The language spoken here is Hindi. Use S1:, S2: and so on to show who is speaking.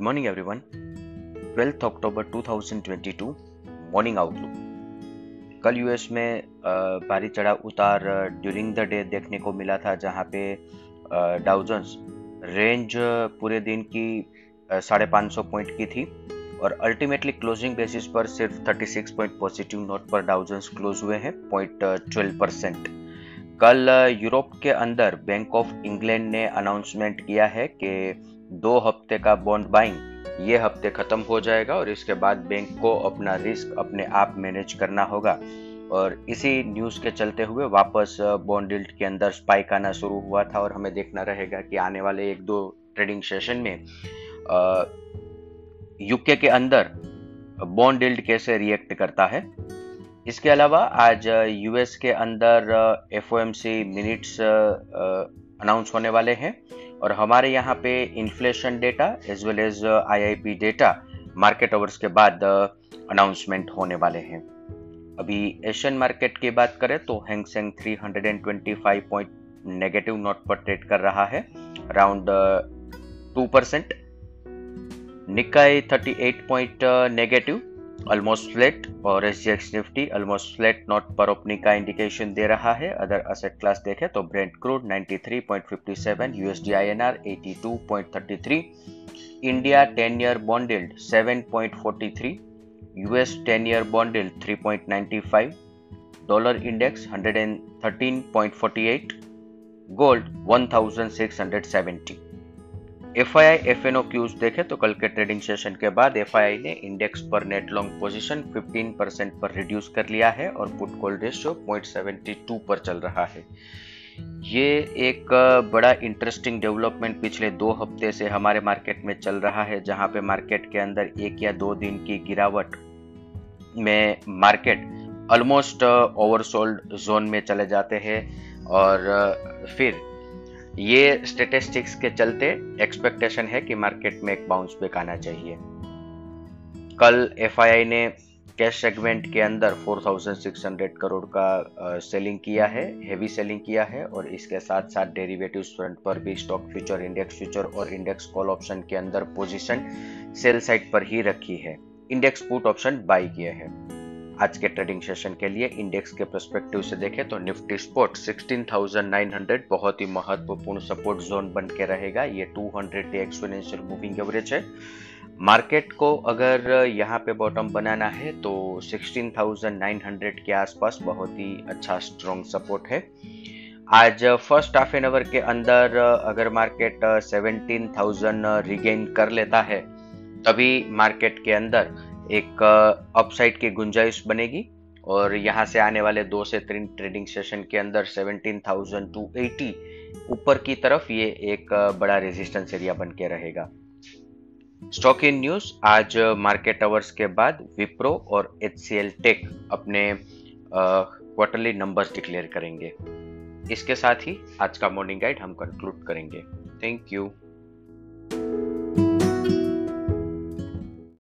S1: Good morning, everyone. 12th October 2022 morning outlook कल यूएस में भारी चढ़ाव उतार ड्यूरिंग द डे देखने को मिला था जहाँ पे डाउजन्स रेंज पूरे दिन की साढ़े पाँच सौ पॉइंट की थी और अल्टीमेटली क्लोजिंग बेसिस पर सिर्फ़ 36 पॉइंट पॉजिटिव नोट पर डाउजन्स क्लोज हुए हैं पॉइंट ट्वेल्व परसेंट कल यूरोप के अंदर बैंक ऑफ़ इंग्लैंड ने अनाउंसमेंट किया है कि दो हफ़्ते का बॉन्ड बाइंग ये हफ़्ते खत्म हो जाएगा और इसके बाद बैंक को अपना रिस्क अपने आप मैनेज करना होगा। और इसी न्यूज़ के चलते हुए वापस बॉन्ड के अंदर स्पाइक आना शुरू हुआ था और हमें देखना रहेगा कि आने वाले एक दो ट्रेडिंग सेशन में यूके के अंदर बॉन्ड कैसे रिएक्ट करता है। इसके अलावा आज यूएस के अंदर एफ़ मिनट्स अनाउंस होने वाले हैं और हमारे यहाँ पे inflation data as well as IIP data market hours के बाद अनाउंसमेंट होने वाले हैं। अभी एशियन मार्केट की बात करें तो Hang Seng 325 point negative note पर ट्रेड कर रहा है around two percent Nikkei 38 point negative almost flat और S Nifty almost flat note पर ओपनिंग का इंडिकेशन दे रहा है। अदर असेट क्लास देखें तो Brent crude 93.57 USD INR 82.33 India 10 year bond yield 7.43 US 10 year bond yield 3.95 dollar index 113.48 gold 1670 F I I F and O cues देखे तो कल के ट्रेडिंग सेशन के बाद एफ़ आई आई ने इंडेक्स पर नेट लॉन्ग पोजीशन 15 परसेंट पर रिड्यूस कर लिया है और पुट कॉल रेशियो 0.72 पर चल रहा है। ये एक बड़ा इंटरेस्टिंग डेवलपमेंट पिछले दो हफ़्ते से हमारे मार्केट में चल रहा है, जहाँ पे मार्केट के अंदर एक या दो दिन की गिरावट में मार्केट ऑलमोस्ट ओवरसोल्ड जोन में चले जाते हैं और फिर ये स्टेटिस्टिक्स के चलते एक्सपेक्टेशन है कि मार्केट में एक बाउंस बैक आना चाहिए। कल एफआईआई ने कैश सेगमेंट के अंदर 4,600 करोड़ का सेलिंग किया है हेवी सेलिंग किया है और इसके साथ साथ डेरिवेटिव फ्रंट पर भी स्टॉक फ्यूचर इंडेक्स फ्यूचर और इंडेक्स कॉल ऑप्शन के अंदर पोजीशन सेल साइड पर ही रखी है। इंडेक्स पुट ऑप्शन बाई किए हैं। आज के ट्रेडिंग सेशन के लिए इंडेक्स के परस्पेक्टिव से देखें तो निफ्टी स्पोर्ट 16,900 बहुत ही महत्वपूर्ण सपोर्ट जोन बन के रहेगा। ये 200 डे एक्सपोनेंशियल मूविंग एवरेज है। मार्केट को अगर यहाँ पे बॉटम बनाना है तो 16,900 के आसपास बहुत ही अच्छा स्ट्रॉन्ग सपोर्ट है। आज फ़र्स्ट हाफ़ एन आवर के अंदर अगर मार्केट 17,000 रिगेन कर लेता है तभी मार्केट के अंदर एक अपसाइड की गुंजाइश बनेगी और यहाँ से आने वाले दो से तीन ट्रेडिंग सेशन के अंदर 17,280 ऊपर की तरफ़ ये एक बड़ा रेजिस्टेंस एरिया बन के रहेगा। स्टॉक इन न्यूज़ आज मार्केट आवर्स के बाद विप्रो और एचसीएल टेक अपने क्वार्टरली नंबर्स डिक्लेयर करेंगे। इसके साथ ही आज का मॉर्निंग गाइड हम कंक्लूड करेंगे। Thank you